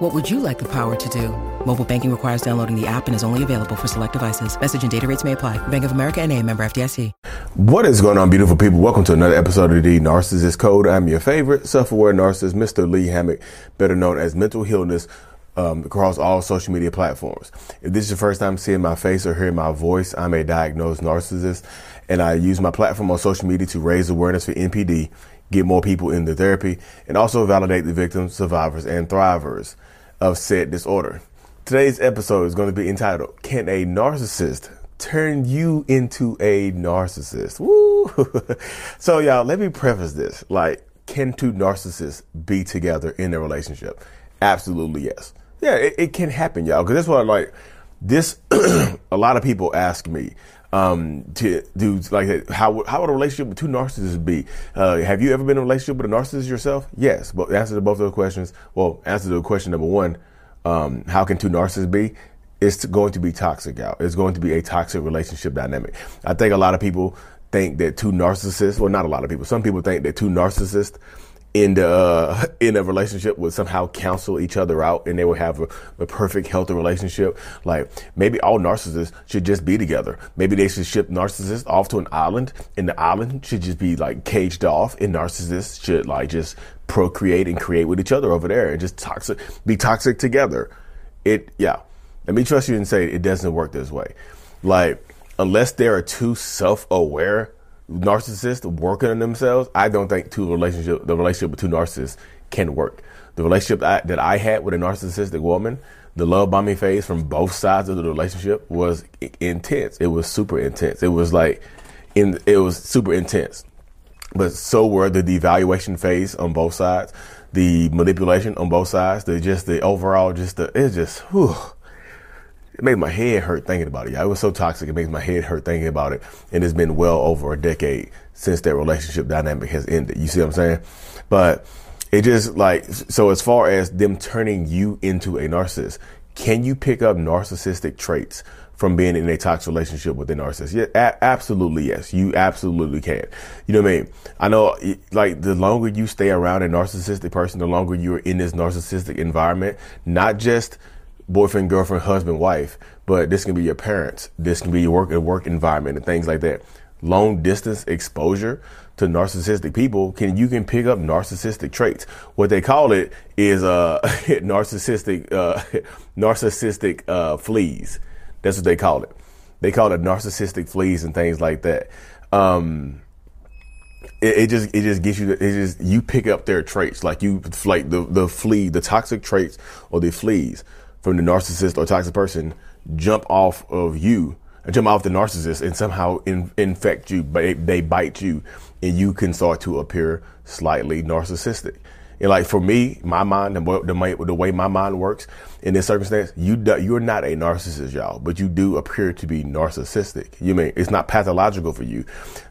What would you like the power to do? Mobile banking requires downloading the app and is only available for select devices. Message and data rates may apply. Bank of America and a member FDIC. What is going on, beautiful people? Welcome to another episode of the Narcissist Code. I'm your favorite self-aware narcissist, Mr. Lee Hammock, better known as Mental Healness, um, across all social media platforms. If this is your first time seeing my face or hearing my voice, I'm a diagnosed narcissist, and I use my platform on social media to raise awareness for NPD, get more people into therapy, and also validate the victims, survivors, and thrivers of said disorder. Today's episode is going to be entitled, Can a Narcissist Turn You into a Narcissist? Woo! so, y'all, let me preface this. Like, can two narcissists be together in a relationship? Absolutely yes. Yeah, it, it can happen, y'all. Because that's what I like. This, a lot of people ask me, um, to do like how how would a relationship with two narcissists be? Uh, have you ever been in a relationship with a narcissist yourself? Yes, but answer to both of those questions. Well, answer to question number one: um, How can two narcissists be? It's going to be toxic out. It's going to be a toxic relationship dynamic. I think a lot of people think that two narcissists, well, not a lot of people. Some people think that two narcissists in the uh, in a relationship would somehow cancel each other out and they would have a, a, perfect healthy relationship. Like maybe all narcissists should just be together. Maybe they should ship narcissists off to an island and the island should just be like caged off and narcissists should like just procreate and create with each other over there and just toxic be toxic together. It yeah. Let me trust you and say it doesn't work this way. Like unless there are two self-aware narcissists working on themselves, I don't think two relationship the relationship with two narcissists can work. The relationship I, that I had with a narcissistic woman, the love bombing phase from both sides of the relationship was intense. It was super intense. It was like in it was super intense. But so were the devaluation phase on both sides, the manipulation on both sides, the just the overall just the it's just whew, it made my head hurt thinking about it. Yeah, It was so toxic. It makes my head hurt thinking about it. And it's been well over a decade since that relationship dynamic has ended. You see what I'm saying? But it just like, so as far as them turning you into a narcissist, can you pick up narcissistic traits from being in a toxic relationship with a narcissist? Yeah, a- absolutely. Yes. You absolutely can. You know what I mean? I know like the longer you stay around a narcissistic person, the longer you're in this narcissistic environment, not just boyfriend, girlfriend, husband, wife, but this can be your parents. This can be your work work environment and things like that. Long distance exposure to narcissistic people can you can pick up narcissistic traits. What they call it is uh narcissistic uh narcissistic uh fleas. That's what they call it. They call it narcissistic fleas and things like that. Um it, it, just it just gets you it just you pick up their traits like you like the the flea the toxic traits or the fleas from the narcissist or toxic person jump off of you jump off the narcissist and somehow in, infect you but they bite you and you can start to appear slightly narcissistic. And like for me my mind the, the, the way my mind works in this circumstance you do, you're not a narcissist y'all but you do appear to be narcissistic. You mean it's not pathological for you.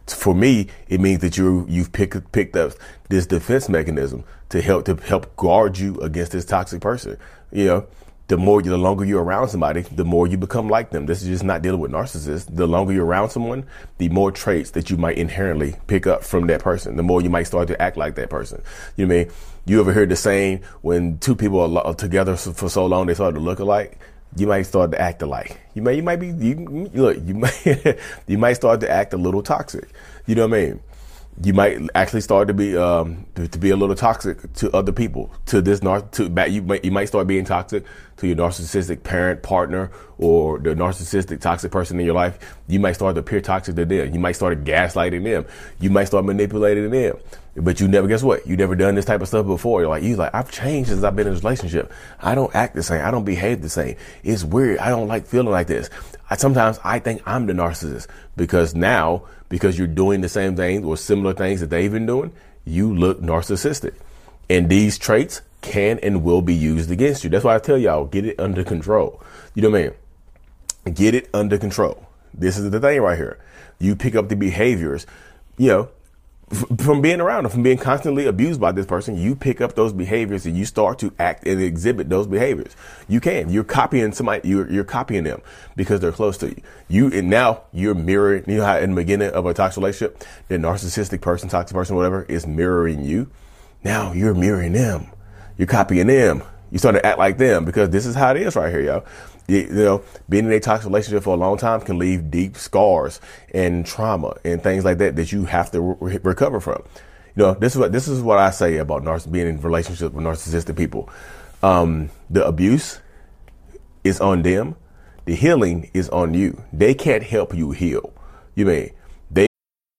For me it means that you you've picked picked up this defense mechanism to help to help guard you against this toxic person you know the more the longer you're around somebody, the more you become like them. This is just not dealing with narcissists. The longer you're around someone, the more traits that you might inherently pick up from that person. The more you might start to act like that person. You know what I mean? You ever heard the saying when two people are together for so long they start to look alike? You might start to act alike. You may you might be you look you might you might start to act a little toxic. You know what I mean? You might actually start to be um, to, to, be a little toxic to other people. To this nar- to you might you might start being toxic to your narcissistic parent, partner, or the narcissistic toxic person in your life. You might start to appear toxic to them. You might start gaslighting them. You might start manipulating them. But you never guess what? You never done this type of stuff before. You're like you like I've changed since I've been in this relationship. I don't act the same. I don't behave the same. It's weird. I don't like feeling like this. I, sometimes I think I'm the narcissist because now because you're doing the same things or similar things that they've been doing, you look narcissistic. And these traits can and will be used against you. That's why I tell y'all, get it under control. You know what I mean? Get it under control. This is the thing right here. You pick up the behaviors, you know, from being around them, from being constantly abused by this person, you pick up those behaviors and you start to act and exhibit those behaviors. You can. You're copying somebody. You're, you're copying them because they're close to you. You and now you're mirroring. You know how in the beginning of a toxic relationship, the narcissistic person, toxic person, whatever, is mirroring you. Now you're mirroring them. You're copying them. You start to act like them because this is how it is right here, y'all you know, being in a toxic relationship for a long time can leave deep scars and trauma and things like that that you have to re- recover from. You know, this is what this is what I say about narciss- being in relationship with narcissistic people. Um, the abuse is on them. The healing is on you. They can't help you heal. You mean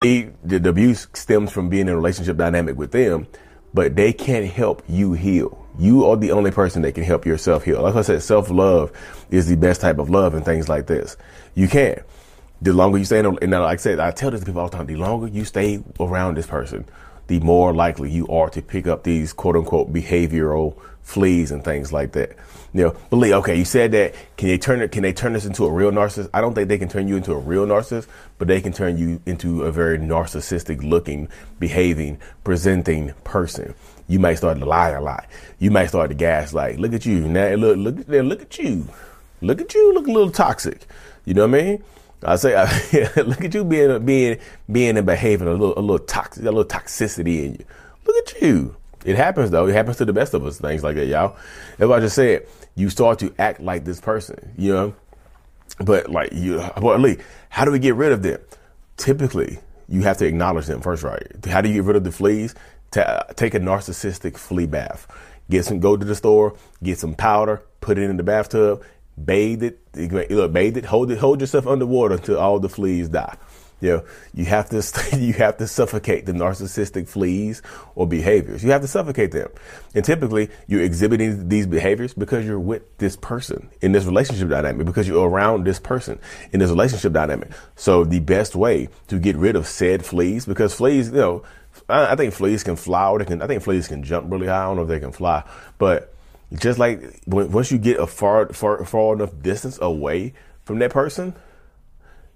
the, the abuse stems from being in a relationship dynamic with them, but they can't help you heal. You are the only person that can help yourself heal. Like I said, self love is the best type of love and things like this. You can. The longer you stay in, and like I said, I tell this to people all the time, the longer you stay around this person, the more likely you are to pick up these quote unquote behavioral fleas and things like that. You know, believe, okay, you said that. Can they turn it, can they turn this into a real narcissist? I don't think they can turn you into a real narcissist, but they can turn you into a very narcissistic looking, behaving, presenting person. You might start to lie a lot. You might start to gaslight. Look at you. Now look, look, look at you. Look at you. Look a little toxic. You know what I mean? I say, look at you being, being, being and behaving a little, a little toxic, a little toxicity in you. Look at you. It happens though. It happens to the best of us. Things like that, y'all. If I just said, you start to act like this person, you know. But like you, well, Lee, how do we get rid of them? Typically, you have to acknowledge them first, right? How do you get rid of the fleas? take a narcissistic flea bath. Get some. Go to the store. Get some powder. Put it in the bathtub. Bathe it. Look, bathe it. Hold it. Hold yourself underwater until all the fleas die. You know, you have to you have to suffocate the narcissistic fleas or behaviors. You have to suffocate them. And typically you're exhibiting these behaviors because you're with this person in this relationship dynamic, because you're around this person in this relationship dynamic. So the best way to get rid of said fleas, because fleas, you know, I, think fleas can fly or they can, I think fleas can jump really high. I don't know if they can fly, but just like once you get a far, far, far enough distance away from that person,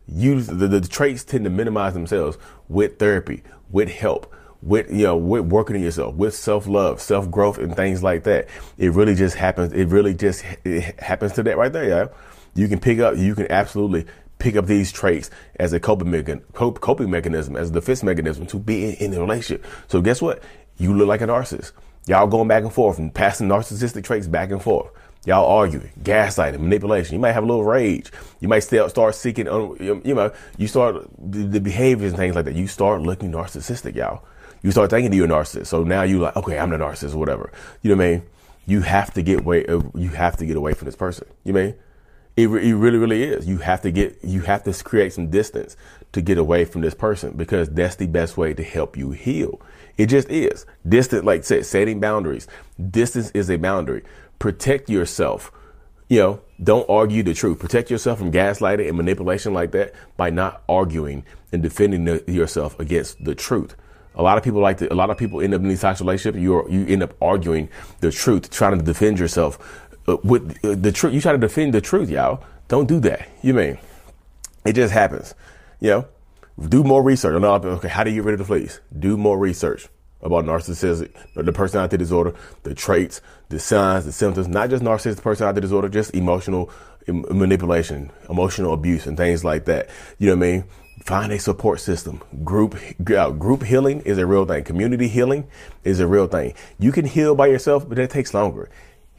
use the, the traits tend to minimize themselves with therapy, with help, with you know, with working on yourself, with self love, self growth, and things like that. It really just happens. It really just it happens to that right there. Yeah, you can pick up. You can absolutely pick up these traits as a coping, mechanism, coping mechanism, as a defense mechanism to be in, in a relationship. So guess what? You look like a narcissist. Y'all going back and forth and passing narcissistic traits back and forth. Y'all arguing, gaslighting, manipulation. You might have a little rage. You might still start seeking, you know, you start the behaviors and things like that. You start looking narcissistic, y'all. You start thinking you're a narcissist. So now you're like, okay, I'm the narcissist, whatever. You know what I mean? You have to get away. Uh, you have to get away from this person. You mean? It, it really, really is. You have to get. You have to create some distance to get away from this person because that's the best way to help you heal. It just is. Distance, like I said, setting boundaries. Distance is a boundary protect yourself. You know, don't argue the truth. Protect yourself from gaslighting and manipulation like that by not arguing and defending the, yourself against the truth. A lot of people like to, a lot of people end up in these toxic relationships. You are, you end up arguing the truth, trying to defend yourself uh, with uh, the truth. You try to defend the truth, y'all. Don't do that. You mean it just happens. You know, do more research. Okay, how do you get rid of the fleas? Do more research about narcissism, the personality disorder, the traits, the signs, the symptoms, not just narcissistic personality disorder, just emotional manipulation, emotional abuse, and things like that. You know what I mean? Find a support system. Group uh, group healing is a real thing. Community healing is a real thing. You can heal by yourself, but that takes longer.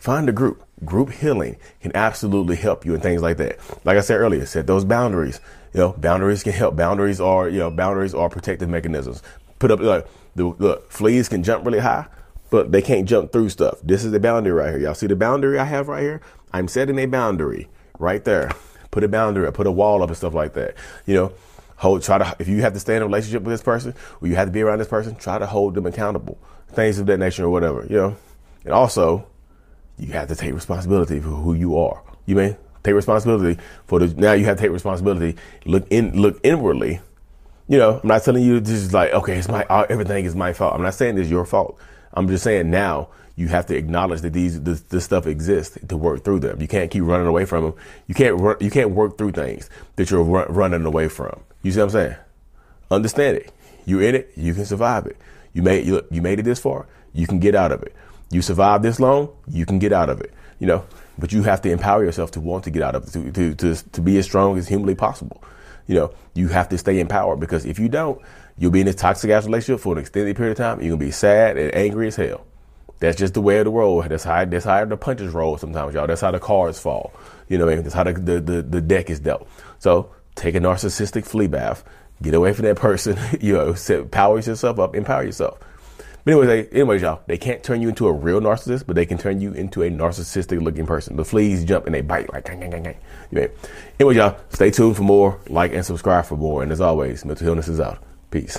Find a group. Group healing can absolutely help you and things like that. Like I said earlier, set those boundaries. You know, boundaries can help. Boundaries are, you know, boundaries are protective mechanisms. Put up like the, the fleas can jump really high, but they can't jump through stuff. This is the boundary right here. Y'all see the boundary I have right here? I'm setting a boundary right there. Put a boundary put a wall up and stuff like that. You know, hold try to if you have to stay in a relationship with this person or you have to be around this person try to hold them accountable things of that nature or whatever you know and also you have to take responsibility for who you are you may take responsibility for the now you have to take responsibility look in look inwardly you know i'm not telling you just like okay it's my everything is my fault i'm not saying it's your fault i'm just saying now you have to acknowledge that these this, this, stuff exists to work through them. You can't keep running away from them. You can't run, you can't work through things that you're run, running away from. You see what I'm saying? Understand it. You're in it. You can survive it. You made you, you made it this far. You can get out of it. You survive this long. You can get out of it. You know, but you have to empower yourself to want to get out of it, to to to, to be as strong as humanly possible. You know, you have to stay empowered because if you don't, you'll be in this toxic ass relationship for an extended period of time. You're gonna be sad and angry as hell. That's just the way of the road. That's how that's how the punches roll sometimes, y'all. That's how the cards fall. You know, I mean? that's how the, the, the, the deck is dealt. So take a narcissistic flea bath. Get away from that person. you know, set, power yourself up, empower yourself. But anyways, anyways, y'all, they can't turn you into a real narcissist, but they can turn you into a narcissistic looking person. The fleas jump and they bite like gang, gang, gang, gang. Anyways, y'all, stay tuned for more. Like and subscribe for more. And as always, Mental Healness is out. Peace.